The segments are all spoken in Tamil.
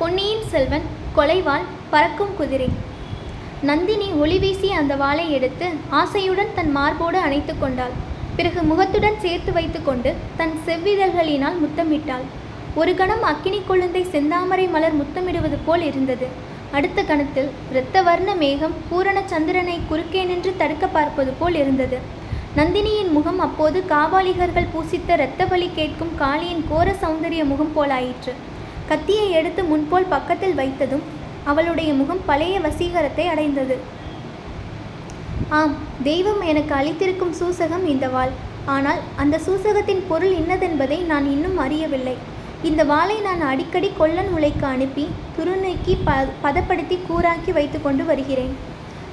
பொன்னியின் செல்வன் கொலைவாள் பறக்கும் குதிரை. நந்தினி ஒளி வீசி அந்த வாளை எடுத்து ஆசையுடன் தன் மார்போடு அணைத்து கொண்டாள். பிறகு முகத்துடன் சேர்த்து வைத்துக்கொண்டு தன் செவ்விதழ்களினால் முத்தமிட்டாள். ஒரு கணம் அக்கினி கொழுந்தை செந்தாமரை மலர் முத்தமிடுவது போல் இருந்தது. அடுத்த கணத்தில் இரத்த வர்ண மேகம் பூரண சந்திரனை குறுக்கே நின்று தடுக்க பார்ப்பது போல் இருந்தது. நந்தினியின் முகம் அப்போது காபாலிகர்கள் பூசித்த இரத்த வலி கேட்கும் காளியின் கோர சௌந்தரிய முகம் போலாயிற்று. கத்தியை எடுத்து முன்போல் பக்கத்தில் வைத்ததும் அவளுடைய முகம் பழைய வசீகரத்தை அடைந்தது. ஆம் தெய்வம் எனக்கு அளித்திருக்கும் சூசகம் இந்த வாள். ஆனால் அந்த சூசகத்தின் பொருள் இன்னதென்பதை நான் இன்னும் அறியவில்லை. இந்த வாளை நான் அடிக்கடி கொல்லன் உலைக்கு அனுப்பி துருநீக்கி ப பதப்படுத்தி கூராக்கி வைத்து கொண்டு வருகிறேன்.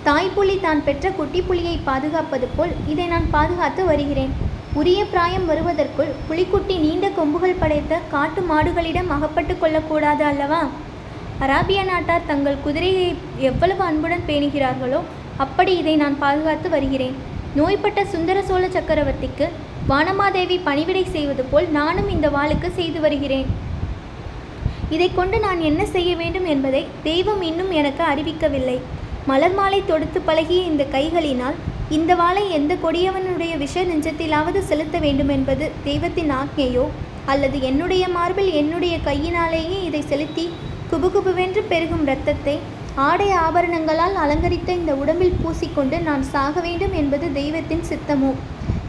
தாய்ப்புலி தான் பெற்ற குட்டி புலியை பாதுகாப்பது போல் இதை நான் பாதுகாத்து வருகிறேன். உரிய பிராயம் வருவதற்குள் புலிக்குட்டி நீண்ட கொம்புகள் படைத்த காட்டு மாடுகளிடம் அகப்பட்டு கொள்ளக்கூடாது அல்லவா? அராபிய நாட்டார் தங்கள் குதிரையை எவ்வளவு அன்புடன் பேணுகிறார்களோ அப்படி இதை நான் பாதுகாத்து வருகிறேன். நோய்பட்ட சுந்தர சோழ சக்கரவர்த்திக்கு வானமாதேவி பணிவிடை செய்வது போல் நானும் இந்த வாளுக்கு செய்து வருகிறேன். இதை கொண்டு நான் என்ன செய்ய வேண்டும் என்பதை தெய்வம் இன்னும் எனக்கு அறிவிக்கவில்லை. மலர் மாலை தொடுத்து பழகிய இந்த கைகளினால் இந்த வாளை எந்த கொடியவனுடைய விஷ நெஞ்சத்திலாவது செலுத்த வேண்டும் என்பது தெய்வத்தின் ஆக்ஞையோ? அல்லது என்னுடைய மார்பில் என்னுடைய கையினாலேயே இதை செலுத்தி குபுகுபுவென்று பெருகும் இரத்தத்தை? ஆடை ஆபரணங்களால் அலங்கரித்த இந்த உடம்பில் பூசிக்கொண்டு நான் சாக வேண்டும் என்பது தெய்வத்தின் சித்தமோ?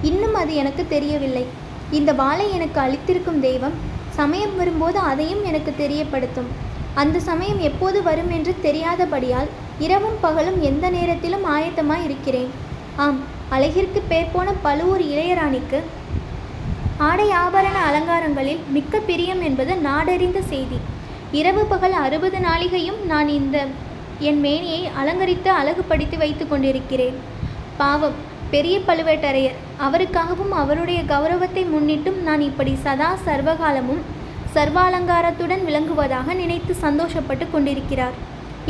இன்னும் அது எனக்கு தெரியவில்லை. இந்த வாளை எனக்கு அளித்திருக்கும் தெய்வம் சமயம் வரும்போது அதையும் எனக்கு தெரியப்படுத்தும். அந்த சமயம் எப்போது வரும் என்று தெரியாதபடியால் இரவும் பகலும் எந்த நேரத்திலும் ஆயத்தமாய் இருக்கிறேன். ஆம் அழகிற்கு பேர் போன பழுவூர் இளையராணிக்கு ஆடை ஆபரண அலங்காரங்களில் மிக்க பிரியம் என்பது நாடறிந்த செய்தி. இரவு பகல் அறுபது நாளிகையும் நான் இந்த என் மேனியை அலங்கரித்து அழகுபடுத்தி வைத்து கொண்டிருக்கிறேன். பாவம் பெரிய பழுவேட்டரையர். அவருக்காகவும் அவருடைய கௌரவத்தை முன்னிட்டும் நான் இப்படி சதா சர்வகாலமும் சர்வாலங்காரத்துடன் விளங்குவதாக நினைத்து சந்தோஷப்பட்டு கொண்டிருக்கிறார்.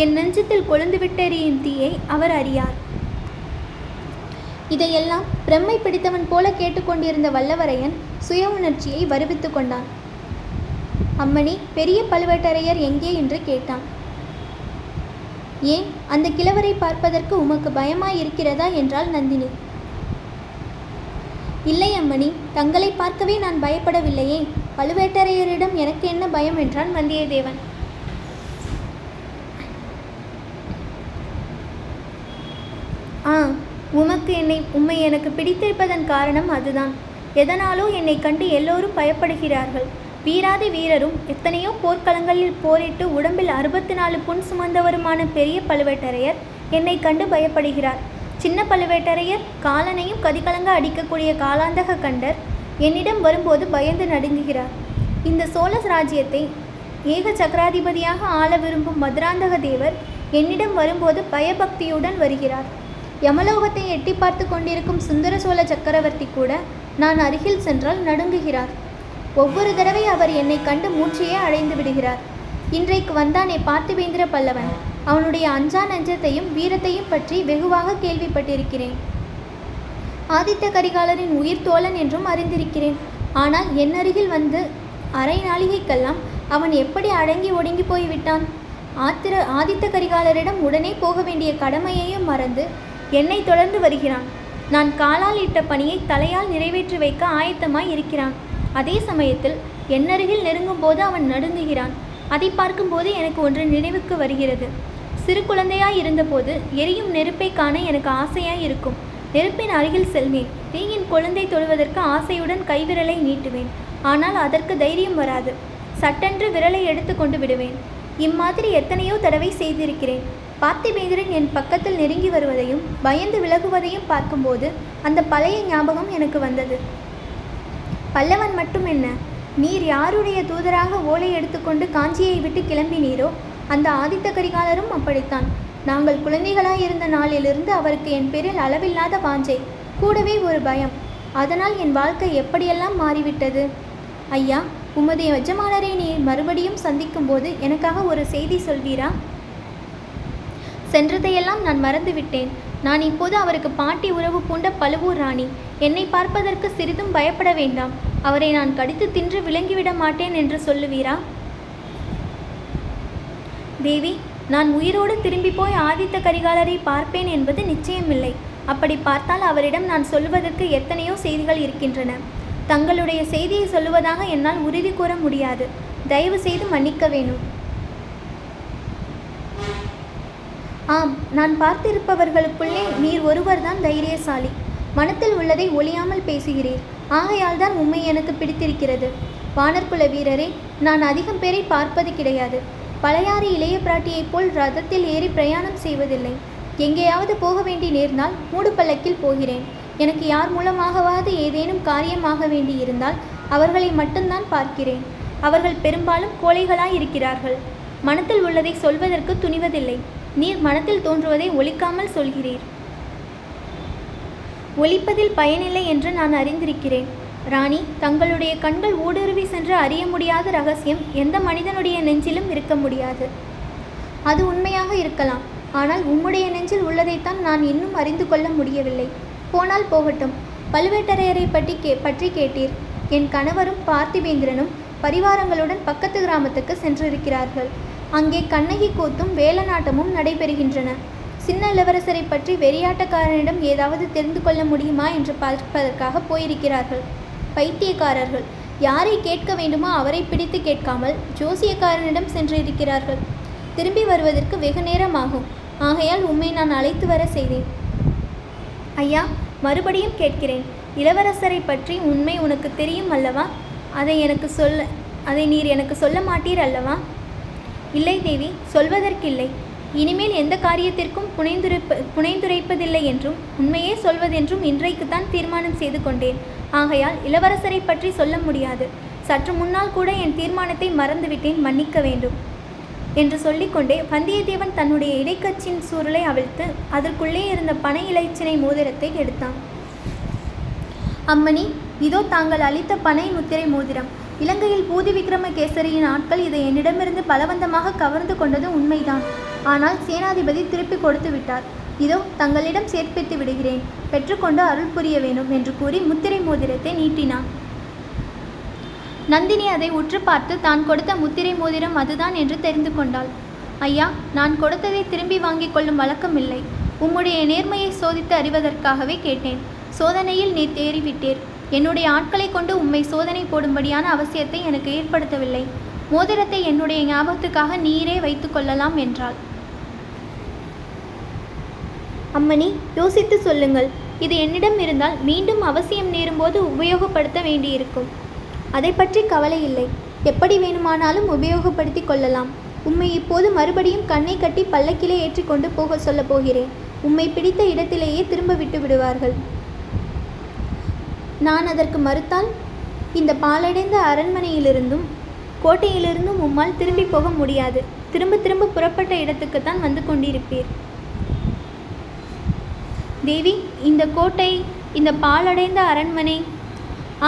என் நெஞ்சத்தில் கொழுந்துவிட்டெறியும் தீயை அவர் அறியார். இதையெல்லாம் பிரம்மை பிடித்தவன் போல கேட்டுக்கொண்டிருந்த வல்லவரையன் சுய உணர்ச்சியை வருவித்து கொண்டான். அம்மணி பெரிய பழுவேட்டரையர் எங்கே என்று கேட்டான். ஏன் அந்த கிழவரை பார்ப்பதற்கு உமக்கு பயமாய் இருக்கிறதா என்றாள் நந்தினி. இல்லை அம்மணி தங்களை பார்க்கவே நான் பயப்படவில்லையே. பழுவேட்டரையரிடம் எனக்கு என்ன பயம் என்றான் வந்தியத்தேவன் உமக்கு என்னை உம்மை எனக்கு பிடித்திருப்பதன் காரணம் அதுதான். எதனாலோ என்னை கண்டு எல்லோரும் பயப்படுகிறார்கள். வீராதி வீரரும் எத்தனையோ போர்க்களங்களில் போரிட்டு உடம்பில் அறுபத்தி நாலு புண் சுமந்தவருமான பெரிய பழுவேட்டரையர் என்னை கண்டு பயப்படுகிறார். சின்ன பழுவேட்டரையர் காலனையும் கதிகலங்க அடிக்கக்கூடிய காலாந்தக கண்டர் என்னிடம் வரும்போது பயந்து நடுங்குகிறார். இந்த சோழ ராஜ்யத்தை ஏக சக்கராதிபதியாக ஆள விரும்பும் மதுராந்தக தேவர் என்னிடம் வரும்போது பயபக்தியுடன் வருகிறார். யமலோகத்தை எட்டி பார்த்து கொண்டிருக்கும் சுந்தர சோழ சக்கரவர்த்தி கூட நான் அருகில் சென்றால் நடுங்குகிறார். ஒவ்வொரு தடவை அவர் என்னை கண்டு மூச்சையே அடைந்து விடுகிறார். இன்றைக்கு வந்தானே பார்த்திவேந்திர பல்லவன். அவனுடைய அஞ்சா நஞ்சத்தையும் வீரத்தையும் பற்றி வெகுவாக கேள்விப்பட்டிருக்கிறேன். ஆதித்த கரிகாலரின் உயிர் தோழன் என்றும் அறிந்திருக்கிறேன். ஆனால் என் அருகில் வந்து அரை நாளிகைக்கெல்லாம் அவன் எப்படி அடங்கி ஒடுங்கி போய்விட்டான்? ஆத்திர ஆதித்த கரிகாலரிடம் உடனே போக வேண்டிய கடமையையும் மறந்து என்னை தொடர்ந்து வருகிறான். நான் காலால் இட்ட பணியை தலையால் நிறைவேற்றி வைக்க ஆயத்தமாய் இருக்கிறான். அதே சமயத்தில் என்னருகில் நெருங்கும் போது அவன் நடுங்குகிறான். அதை பார்க்கும்போது எனக்கு ஒன்று நினைவுக்கு வருகிறது. சிறு குழந்தையாய் இருந்தபோது எரியும் நெருப்பை காண எனக்கு ஆசையாய் இருக்கும். நெருப்பின் அருகில் செல்வேன். தீயின் குழந்தை தொழுவதற்கு ஆசையுடன் கைவிரலை நீட்டுவேன். ஆனால் அதற்கு தைரியம் வராது. சட்டென்று விரலை எடுத்து கொண்டு விடுவேன். இம்மாதிரி எத்தனையோ தடவை செய்திருக்கிறேன். பார்த்திபேந்திரன் என் பக்கத்தில் நெருங்கி வருவதையும் பயந்து விலகுவதையும் பார்க்கும்போது அந்த பழைய ஞாபகம் எனக்கு வந்தது. பல்லவன் மட்டும் என்ன? நீர் யாருடைய தூதராக ஓலை எடுத்துக்கொண்டு காஞ்சியை விட்டு கிளம்பினீரோ அந்த ஆதித்த கரிகாலரும் அப்படித்தான். நாங்கள் குழந்தைகளாய் இருந்த நாளிலிருந்து அவருக்கு என் பேரில் அளவில்லாத வாஞ்சை கூடவே ஒரு பயம். அதனால் என் வாழ்க்கை எப்படியெல்லாம் மாறிவிட்டது? ஐயா உமது எஜமானரை நீ மறுபடியும் சந்திக்கும்போது எனக்காக ஒரு செய்தி சொல்வீரா? சென்றதையெல்லாம் நான் மறந்துவிட்டேன். நான் இப்போது அவருக்கு பாட்டி உறவு பூண்ட பழுவூர் ராணி. என்னை பார்ப்பதற்கு சிறிதும் பயப்பட வேண்டாம். அவரை நான் கடித்து தின்று விளங்கிவிட மாட்டேன் என்று சொல்லுவீரா? தேவி நான் உயிரோடு திரும்பி போய் ஆதித்த கரிகாலரை பார்ப்பேன் என்பது நிச்சயமில்லை. அப்படி பார்த்தால் அவரிடம் நான் சொல்வதற்கு எத்தனையோ செய்திகள் இருக்கின்றன. தங்களுடைய செய்தியை சொல்லுவதாக என்னால் உறுதி கூற முடியாது. தயவு செய்து மன்னிக்க வேணும். ஆம் நான் பார்த்திருப்பவர்களுக்குள்ளே நீர் ஒருவர்தான் தைரியசாலி. மனத்தில் உள்ளதை ஒளியாமல் பேசுகிறீர். ஆகையால் தான் உண்மை எனக்கு பிடித்திருக்கிறது. வானர்குல வீரரே நான் அதிகம் பேரை பார்ப்பது கிடையாது. பழையாறு இளைய பிராட்டியைப் போல் ரதத்தில் ஏறி பிரயாணம் செய்வதில்லை. எங்கேயாவது போக வேண்டி நேர்ந்தால் மூடு பல்லக்கில் போகிறேன். எனக்கு யார் மூலமாகவாவது ஏதேனும் காரியமாக வேண்டியிருந்தால் அவர்களை மட்டும்தான் பார்க்கிறேன். அவர்கள் பெரும்பாலும் கோழைகளாய் இருக்கிறார்கள். மனத்தில் உள்ளதை சொல்வதற்கு துணிவதில்லை. நீர் மனத்தில் தோன்றுவதை ஒழிக்காமல் சொல்கிறீர். ஒழிப்பதில் பயனில்லை என்று நான் அறிந்திருக்கிறேன். ராணி தங்களுடைய கண்கள் ஊடுருவி சென்று அறிய முடியாத ரகசியம் எந்த மனிதனுடைய நெஞ்சிலும் இருக்க முடியாது. அது உண்மையாக இருக்கலாம். ஆனால் உம்முடைய நெஞ்சில் உள்ளதைத்தான் நான் இன்னும் அறிந்து கொள்ள முடியவில்லை. போனால் போகட்டும். பழுவேட்டரையரை பற்றி கே பற்றி கேட்டீர். என் கணவரும் பார்த்திபேந்திரனும் பரிவாரங்களுடன் பக்கத்து கிராமத்துக்கு சென்றிருக்கிறார்கள். அங்கே கண்ணகி கூத்தும் வேலநாட்டமும் நடைபெறுகின்றன. சின்ன இளவரசரை பற்றி வெறியாட்டக்காரனிடம் ஏதாவது தெரிந்து கொள்ள முடியுமா என்று பார்ப்பதற்காக போயிருக்கிறார்கள். பைத்தியக்காரர்கள். யாரை கேட்க வேண்டுமோ அவரை பிடித்து கேட்காமல் ஜோசியக்காரனிடம் சென்றிருக்கிறார்கள். திரும்பி வருவதற்கு வெகு நேரம் ஆகும் ஆகையால் உம்மை நான் அழைத்து வர செய்தேன். ஐயா மறுபடியும் கேட்கிறேன். இளவரசரை பற்றி உண்மை உனக்கு தெரியும் அல்லவா? அதை எனக்கு சொல்ல அதை நீர் எனக்கு சொல்ல மாட்டீர் அல்லவா? இல்லை தேவி சொல்வதற்கில்லை. இனிமேல் எந்த காரியத்திற்கும் புனைந்துரைப்ப புனைந்துரைப்பதில்லை என்றும் உண்மையே சொல்வதென்றும் இன்றைக்குத்தான் தீர்மானம் செய்து கொண்டேன். ஆகையால் இளவரசரை பற்றி சொல்ல முடியாது. சற்று முன்னால் கூட என் தீர்மானத்தை மறந்துவிட்டேன் மன்னிக்க வேண்டும் என்று சொல்லிக்கொண்டே வந்தியத்தேவன் தன்னுடைய இடைக்கச்சின் சுருளை அவிழ்த்து அதற்குள்ளே இருந்த பனை இலைச்சினை மோதிரத்தை எடுத்தான். அம்மணி இதோ தாங்கள் அளித்த பனை முத்திரை மோதிரம். இலங்கையில் பூதி விக்ரமகேசரியின் ஆட்கள் இதை என்னிடமிருந்து பலவந்தமாக கவர்ந்து கொண்டது உண்மைதான். ஆனால் சேனாதிபதி திருப்பி கொடுத்து விட்டார். இதோ தங்களிடம் சேர்ப்பித்து விடுகிறேன். பெற்றுக்கொண்டு அருள் புரிய வேண்டும் என்று கூறி முத்திரை மோதிரத்தை நீட்டினான். நந்தினி அதை உற்று பார்த்து தான் கொடுத்த முத்திரை மோதிரம் அதுதான் என்று தெரிந்து கொண்டாள். ஐயா நான் கொடுத்ததை திரும்பி வாங்கிக் கொள்ளும் வழக்கம் இல்லை. உம்முடைய நேர்மையை சோதித்து அறிவதற்காகவே கேட்டேன். சோதனையில் நீ தேறிவிட்டீர். என்னுடைய ஆட்களை கொண்டு உம்மை சோதனை போடும்படியான அவசியத்தை எனக்கு ஏற்படுத்தவில்லை. மோதிரத்தை என்னுடைய ஞாபகத்துக்காக நீரே வைத்து கொள்ளலாம் என்றாள். அம்மணி யோசித்து சொல்லுங்கள். இது என்னிடம் இருந்தால் மீண்டும் அவசியம் நேரும்போது உபயோகப்படுத்த வேண்டியிருக்கும். அதை பற்றி கவலை இல்லை. எப்படி வேணுமானாலும் உபயோகப்படுத்தி கொள்ளலாம். உம்மை இப்போது மறுபடியும் கண்ணை கட்டி பல்லக்கிலே ஏற்றிக்கொண்டு போக சொல்லப் போகிறேன். உம்மை பிடித்த இடத்திலேயே திரும்ப விட்டு விடுவார்கள். நான் அதற்கு மறுத்தால் இந்த பாலடைந்த அரண்மனையிலிருந்தும் கோட்டையிலிருந்தும் உம்மால் திரும்பி போக முடியாது. திரும்ப திரும்ப புறப்பட்ட இடத்துக்குத்தான் வந்து கொண்டிருப்பீர். தேவி இந்த கோட்டை இந்த பாலடைந்த அரண்மனை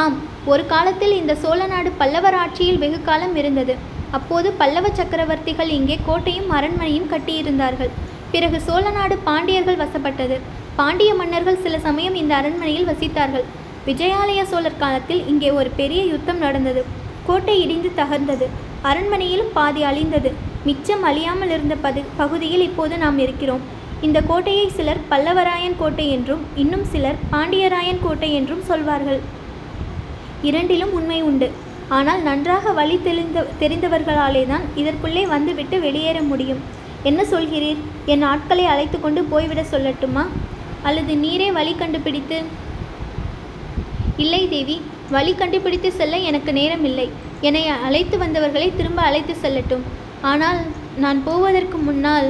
ஆம் ஒரு காலத்தில் இந்த சோழ நாடு பல்லவர் ஆட்சியில் வெகு காலம் இருந்தது. அப்போது பல்லவ சக்கரவர்த்திகள் இங்கே கோட்டையும் அரண்மனையும் கட்டியிருந்தார்கள். பிறகு சோழ நாடு பாண்டியர்கள் வசப்பட்டது. பாண்டிய மன்னர்கள் சில சமயம் இந்த அரண்மனையில் வசித்தார்கள். விஜயாலய சோழர் காலத்தில் இங்கே ஒரு பெரிய யுத்தம் நடந்தது. கோட்டை இடிந்து தகர்ந்தது. அரண்மனையிலும் பாதி அழிந்தது. மிச்சம் அழியாமல் இருந்த பது பகுதியில் இப்போது நாம் இருக்கிறோம். இந்த கோட்டையை சிலர் பல்லவராயன் கோட்டை என்றும் இன்னும் சிலர் பாண்டியராயன் கோட்டை என்றும் சொல்வார்கள். இரண்டிலும் உண்மை உண்டு. ஆனால் நன்றாக வழி தெரிந்த தெரிந்தவர்களாலே தான் இதற்குள்ளே வந்துவிட்டு வெளியேற முடியும். என்ன சொல்கிறீர்? என் ஆட்களை அழைத்து கொண்டு போய்விட சொல்லட்டுமா? அல்லது நீரே வழி கண்டுபிடித்து இல்லை தேவி வழி கண்டுபிடித்து செல்ல எனக்கு நேரம் இல்லை. என்னை அழைத்து வந்தவர்களை திரும்ப அழைத்து செல்லட்டும். ஆனால் நான் போவதற்கு முன்னால்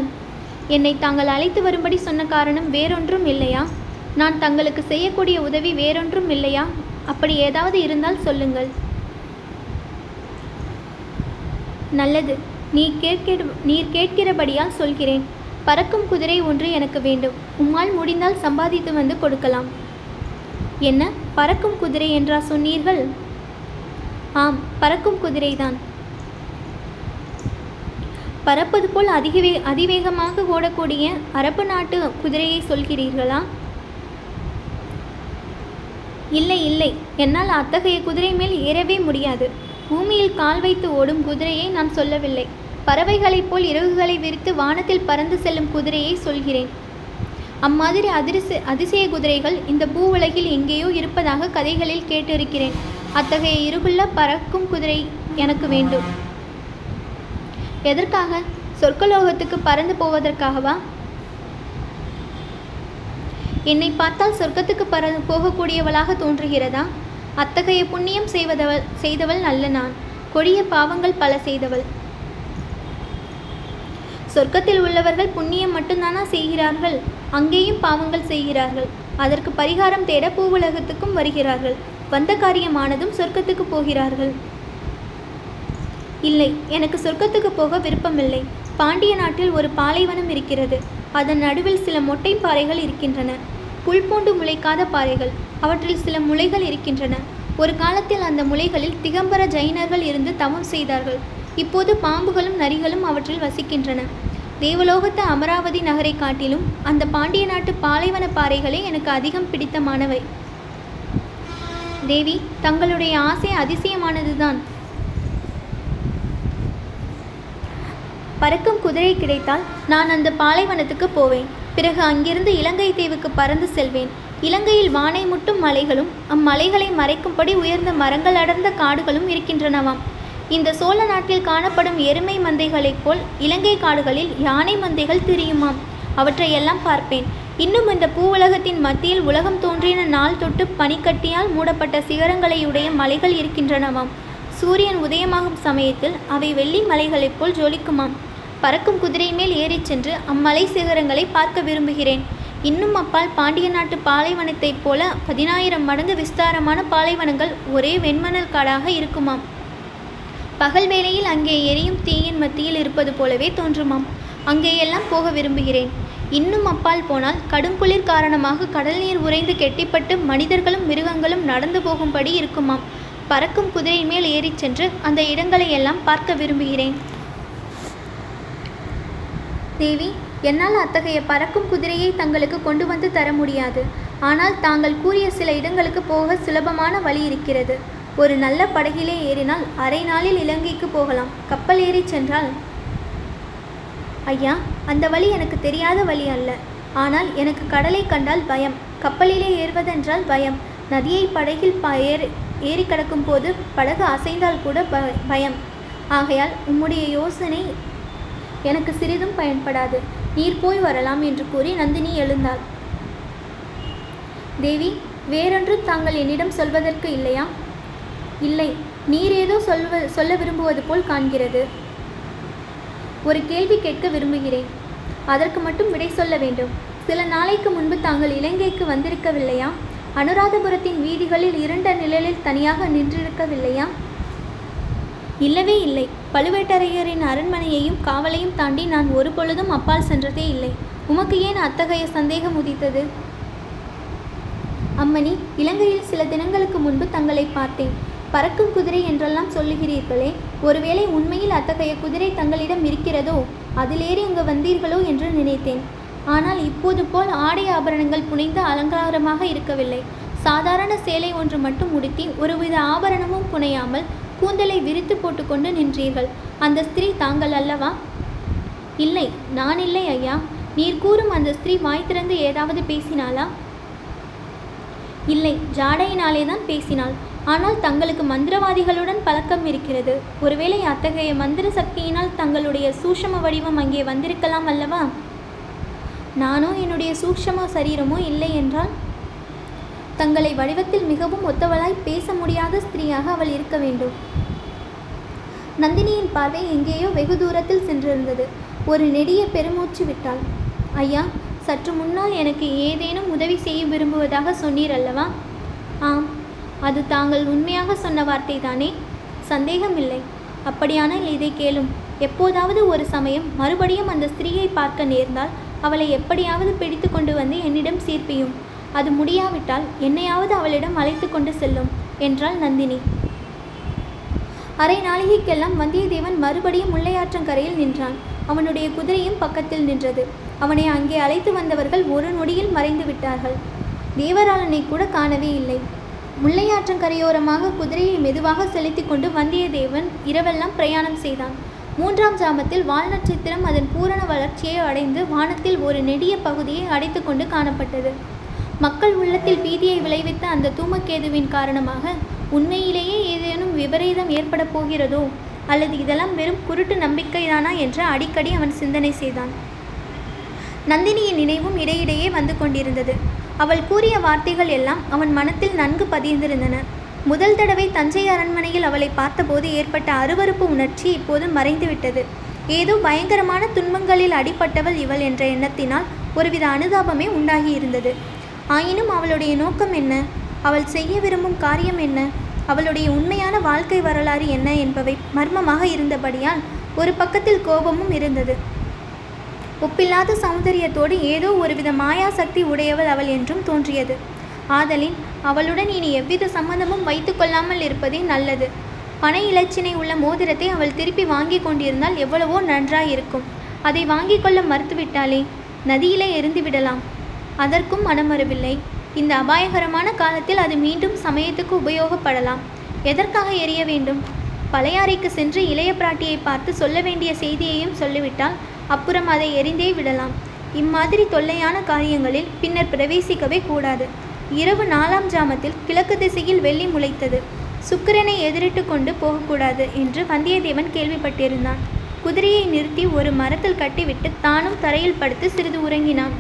என்னை தாங்கள் அழைத்து வரும்படி சொன்ன காரணம் வேறொன்றும் இல்லையா? நான் தங்களுக்கு செய்யக்கூடிய உதவி வேறொன்றும் இல்லையா? அப்படி ஏதாவது இருந்தால் சொல்லுங்கள். நல்லது. நீ கேட்க நீர் கேட்கிறபடியால் சொல்கிறேன். பறக்கும் குதிரை ஒன்று எனக்கு வேண்டும். உம்மால் முடிந்தால் சம்பாதித்து வந்து கொடுக்கலாம். என்ன? பறக்கும் குதிரை என்றா சொன்னீர்கள்? ஆம் பறக்கும் குதிரைதான். பறப்பது போல் அதிகவே அதிவேகமாக ஓடக்கூடிய அரபு நாட்டு குதிரையை சொல்கிறீர்களா? இல்லை இல்லை. என்னால் அத்தகைய குதிரை மேல் ஏறவே முடியாது. பூமியில் கால் வைத்து ஓடும் குதிரையை நான் சொல்லவில்லை. பறவைகளைப் போல் இறகுகளை விரித்து வானத்தில் பறந்து செல்லும் குதிரையை சொல்கிறேன். அம்மாதிரி அதிர்ச அதிசய குதிரைகள் இந்த பூவுலகில் எங்கேயோ இருப்பதாக கதைகளில் கேட்டிருக்கிறேன். அத்தகைய இருகுள்ள பறக்கும் குதிரை எனக்கு வேண்டும். எதற்காக? சொர்க்கலோகத்துக்கு பறந்து போவதற்காகவா? என்னை பார்த்தால் சொர்க்கத்துக்கு பற போகக்கூடியவளாக தோன்றுகிறதா? அத்தகைய புண்ணியம் செய்வதவள் செய்தவள் அல்ல நான். கொடிய பாவங்கள் பல செய்தவள். சொர்க்கத்தில் உள்ளவர்கள் புண்ணியம் மட்டும்தானா செய்கிறார்கள்? அங்கேயும் பாவங்கள் செய்கிறார்கள். அதற்கு பரிகாரம் தேட பூவுலகத்துக்கும் வருகிறார்கள். வந்த காரியமானதும் சொர்க்கத்துக்கு போகிறார்கள். இல்லை எனக்கு சொர்க்கத்துக்கு போக விருப்பமில்லை. பாண்டிய நாட்டில் ஒரு பாலைவனம் இருக்கிறது. அதன் நடுவில் சில மொட்டை பாறைகள் இருக்கின்றன. புல் பூண்டு முளைக்காத பாறைகள். அவற்றில் சில முளைகள் இருக்கின்றன. ஒரு காலத்தில் அந்த முளைகளில் திகம்பர ஜைனர்கள் இருந்து தவம் செய்தார்கள். இப்போது பாம்புகளும் நரிகளும் அவற்றில் வசிக்கின்றன. தேவலோகத்து அமராவதி நகரை காட்டிலும் அந்த பாண்டிய நாட்டு பாலைவன பாறைகளே எனக்கு அதிகம் பிடித்தமானவை. தேவி தங்களுடைய ஆசை அதிசயமானதுதான். பறக்கும் குதிரை கிடைத்தால் நான் அந்த பாலைவனத்துக்கு போவேன். பிறகு அங்கிருந்து இலங்கை தீவுக்கு பறந்து செல்வேன். இலங்கையில் வானை முட்டும் மலைகளும் அம்மலைகளை மறைக்கும்படி உயர்ந்த மரங்கள் அடர்ந்த காடுகளும் இருக்கின்றனவாம். இந்த சோழ நாட்டில் காணப்படும் எருமை மந்தைகளைப் போல் இலங்கை காடுகளில் யானை மந்தைகள் திரியுமாம். அவற்றையெல்லாம் பார்ப்பேன். இன்னும் இந்த பூவுலகத்தின் மத்தியில் உலகம் தோன்றின நாள் தொட்டு பனிக்கட்டியால் மூடப்பட்ட சிகரங்களையுடைய மலைகள் இருக்கின்றனவாம். சூரியன் உதயமாகும் சமயத்தில் அவை வெள்ளி மலைகளைப் போல் ஜொலிக்குமாம். பறக்கும் குதிரை மேல் ஏறிச் சென்று அம்மலை சிகரங்களை பார்க்க விரும்புகிறேன். இன்னும் அப்பால் பாண்டிய நாட்டு பாலைவனத்தைப் போல பதினாயிரம் மடங்கு விஸ்தாரமான பாலைவனங்கள் ஒரே வெண்மணல் காடாக இருக்குமாம். பகல் வேளையில் அங்கே எரியும் தீயின் மத்தியில் இருப்பது போலவே தோன்றுமாம். அங்கேயெல்லாம் போக விரும்புகிறேன். இன்னும் அப்பால் போனால் கடுங்குளிர் காரணமாக கடல் நீர் உறைந்து கெட்டிப்பட்டு மனிதர்களும் மிருகங்களும் நடந்து போகும்படி இருக்குமாம். பறக்கும் குதிரை மேல் ஏறிச் சென்று அந்த இடங்களை எல்லாம் பார்க்க விரும்புகிறேன். தேவி என்னால் அத்தகைய பறக்கும் குதிரையை தங்களுக்கு கொண்டு வந்து தர முடியாது. ஆனால் தாங்கள் கூறிய சில இடங்களுக்கு போக சுலபமான வழி இருக்கிறது. ஒரு நல்ல படகிலே ஏறினால் அரை நாளில் இலங்கைக்கு போகலாம். கப்பல் ஏறி சென்றால்? ஐயா அந்த வழி எனக்கு தெரியாத வழி அல்ல. ஆனால் எனக்கு கடலை கண்டால் பயம். கப்பலிலே ஏறுவதென்றால் பயம். நதியை படகில் ப ஏறி ஏறி கடக்கும் போது படகு அசைந்தால் கூட ப பயம். ஆகையால் உம்முடைய யோசனை எனக்கு சிறிதும் பயன்படாது. நீர் போய் வரலாம் என்று கூறி நந்தினி எழுந்தாள். தேவி வேறொன்றும் தாங்கள் என்னிடம் சொல்வதற்கு இல்லையா? இல்லை நீர் ஏதோ சொல்வ சொல்ல விரும்புவது போல் காண்கிறது. ஒரு கேள்வி கேட்க விரும்புகிறேன். அதற்கு மட்டும் விடை சொல்ல வேண்டும். சில நாளைக்கு முன்பு தாங்கள் இலங்கைக்கு வந்திருக்கவில்லையா? அனுராதபுரத்தின் வீதிகளில் இருண்ட நிழலில் தனியாக நின்றிருக்கவில்லையா? இல்லவே இல்லை. பழுவேட்டரையரின் அரண்மனையையும் காவலையும் தாண்டி நான் ஒரு பொழுதும் அப்பால் சென்றதே இல்லை. உமக்கு ஏன் அத்தகைய சந்தேகம் உதித்தது? அம்மணி இலங்கையில் சில தினங்களுக்கு முன்பு தங்களை பார்த்தேன். பறக்கும் குதிரை என்றெல்லாம் சொல்லுகிறீர்களே ஒருவேளை உண்மையில் அத்தகைய குதிரை தங்களிடம் இருக்கிறதோ அதிலேறி அங்கு வந்தீர்களோ என்று நினைத்தேன். ஆனால் இப்போது போல் ஆடை ஆபரணங்கள் புனைந்து அலங்காரமாக இருக்கவில்லை. சாதாரண சேலை ஒன்று மட்டும் உடுத்தி ஒருவித ஆபரணமும் புனையாமல் கூந்தலை விரித்து போட்டுக்கொண்டு நின்றீர்கள். அந்த ஸ்திரீ தாங்கள் அல்லவா? இல்லை நான் இல்லை ஐயா. நீர் கூறும் அந்த ஸ்திரீ வாய் திறந்து ஏதாவது பேசினாளா? இல்லை ஜாடையினாலே தான் பேசினாள். ஆனால் தங்களுக்கு மந்திரவாதிகளுடன் பழக்கம் இருக்கிறது. ஒருவேளை அத்தகைய மந்திர சக்தியினால் தங்களுடைய சூஷம வடிவம் அங்கே வந்திருக்கலாம் அல்லவா? நானோ என்னுடைய சூக்ஷம சரீரமோ இல்லை என்றால்? தங்களை வடிவத்தில் மிகவும் ஒத்தவளாய் பேச முடியாத ஸ்திரீயாக அவள் இருக்க வேண்டும். நந்தினியின் பார்வை எங்கேயோ வெகு தூரத்தில் சென்றிருந்தது. ஒரு நெடிய பெருமூச்சு விட்டாள். ஐயா சற்று முன்னால் எனக்கு ஏதேனும் உதவி செய்ய விரும்புவதாக சொன்னீர் அல்லவா? ஆம் அது தாங்கள் உண்மையாக சொன்ன வார்த்தை தானே சந்தேகமில்லை. அப்படியானால் இதை கேளும். எப்போதாவது ஒரு சமயம் மறுபடியும் அந்த ஸ்திரீயை பார்க்க நேர்ந்தால் அவளை எப்படியாவது பிடித்து கொண்டு வந்து என்னிடம் சீர்ப்பியும். அது முடியாவிட்டால் என்னையாவது அவளிடம் அழைத்து கொண்டு செல்லும் என்றாள் நந்தினி. அரை நாளிகைக்கெல்லாம் வந்தியத்தேவன் மறுபடியும் முள்ளையாற்றங்கரையில் நின்றான். அவனுடைய குதிரையும் பக்கத்தில் நின்றது. அவனை அங்கே அழைத்து வந்தவர்கள் ஒரு நொடியில் மறைந்து விட்டார்கள். தேவராளனை கூட காணவே இல்லை. முள்ளையாற்றங்கரையோரமாக குதிரையை மெதுவாக செலுத்தி கொண்டு வந்தியத்தேவன் இரவெல்லாம் பிரயாணம் செய்தான். மூன்றாம் ஜாமத்தில் வால் நட்சத்திரம் அதன் பூரண வளர்ச்சியை அடைந்து வானத்தில் ஒரு நெடிய பகுதியை அடைத்துக்கொண்டு காணப்பட்டது. மக்கள் உள்ளத்தில் பீதியை விளைவித்த அந்த தூமக்கேதுவின் காரணமாக உண்மையிலேயே ஏதேனும் விபரீதம் ஏற்படப் போகிறதோ அல்லது இதெல்லாம் வெறும் குருட்டு நம்பிக்கைதானா என்று அடிக்கடி அவன் சிந்தனை செய்தான். நந்தினியின் நினைவும் இடையிடையே வந்து கொண்டிருந்தது. அவள் கூறிய வார்த்தைகள் எல்லாம் அவன் மனத்தில் நன்கு பதிந்திருந்தன. முதல் தடவை தஞ்சை அரண்மனையில் அவளை பார்த்தபோது ஏற்பட்ட அருவருப்பு உணர்ச்சி இப்போது மறைந்துவிட்டது. ஏதோ பயங்கரமான துன்பங்களில் அடிபட்டவள் இவள் என்ற எண்ணத்தினால் ஒருவித அனுதாபமே உண்டாகியிருந்தது. ஆயினும் அவளுடைய நோக்கம் என்ன? அவள் செய்ய விரும்பும் காரியம் என்ன? அவளுடைய உண்மையான வாழ்க்கை வரலாறு என்ன என்பவை மர்மமாக இருந்தபடியால் ஒரு பக்கத்தில் கோபமும் இருந்தது. ஒப்பில்லாத சௌந்தரியத்தோடு ஏதோ ஒருவித மாயாசக்தி உடையவள் அவள் என்றும் தோன்றியது. ஆதலின் அவளுடன் இனி எவ்வித சம்மந்தமும் வைத்து கொள்ளாமல் இருப்பதே நல்லது. பனை இலச்சினை உள்ள மோதிரத்தை அவள் திருப்பி வாங்கி கொண்டிருந்தால் எவ்வளவோ நன்றாயிருக்கும். அதை வாங்கி கொள்ள மறுத்துவிட்டாலே நதியிலே எரிந்து விடலாம். அதற்கும் மனமறவில்லை. இந்த அபாயகரமான காலத்தில் அது மீண்டும் சமயத்துக்கு உபயோகப்படலாம். எதற்காக எரிய வேண்டும்? பழையாறைக்கு சென்று இளைய பிராட்டியை பார்த்து சொல்ல வேண்டிய செய்தியையும் சொல்லிவிட்டால் அப்புறம் அதை எரிந்தே விடலாம். இம்மாதிரி தொல்லையான காரியங்களில் பின்னர் பிரவேசிக்கவே கூடாது. இரவு நாலாம் ஜாமத்தில் கிழக்கு திசையில் வெள்ளி முளைத்தது. சுக்கிரனை எதிரிட்டு கொண்டு போகக்கூடாது என்று வந்தியத்தேவன் கேள்விப்பட்டிருந்தான். குதிரையை நிறுத்தி ஒரு மரத்தில் கட்டிவிட்டு தானும் தரையில் படுத்து சிறிது உறங்கினான்.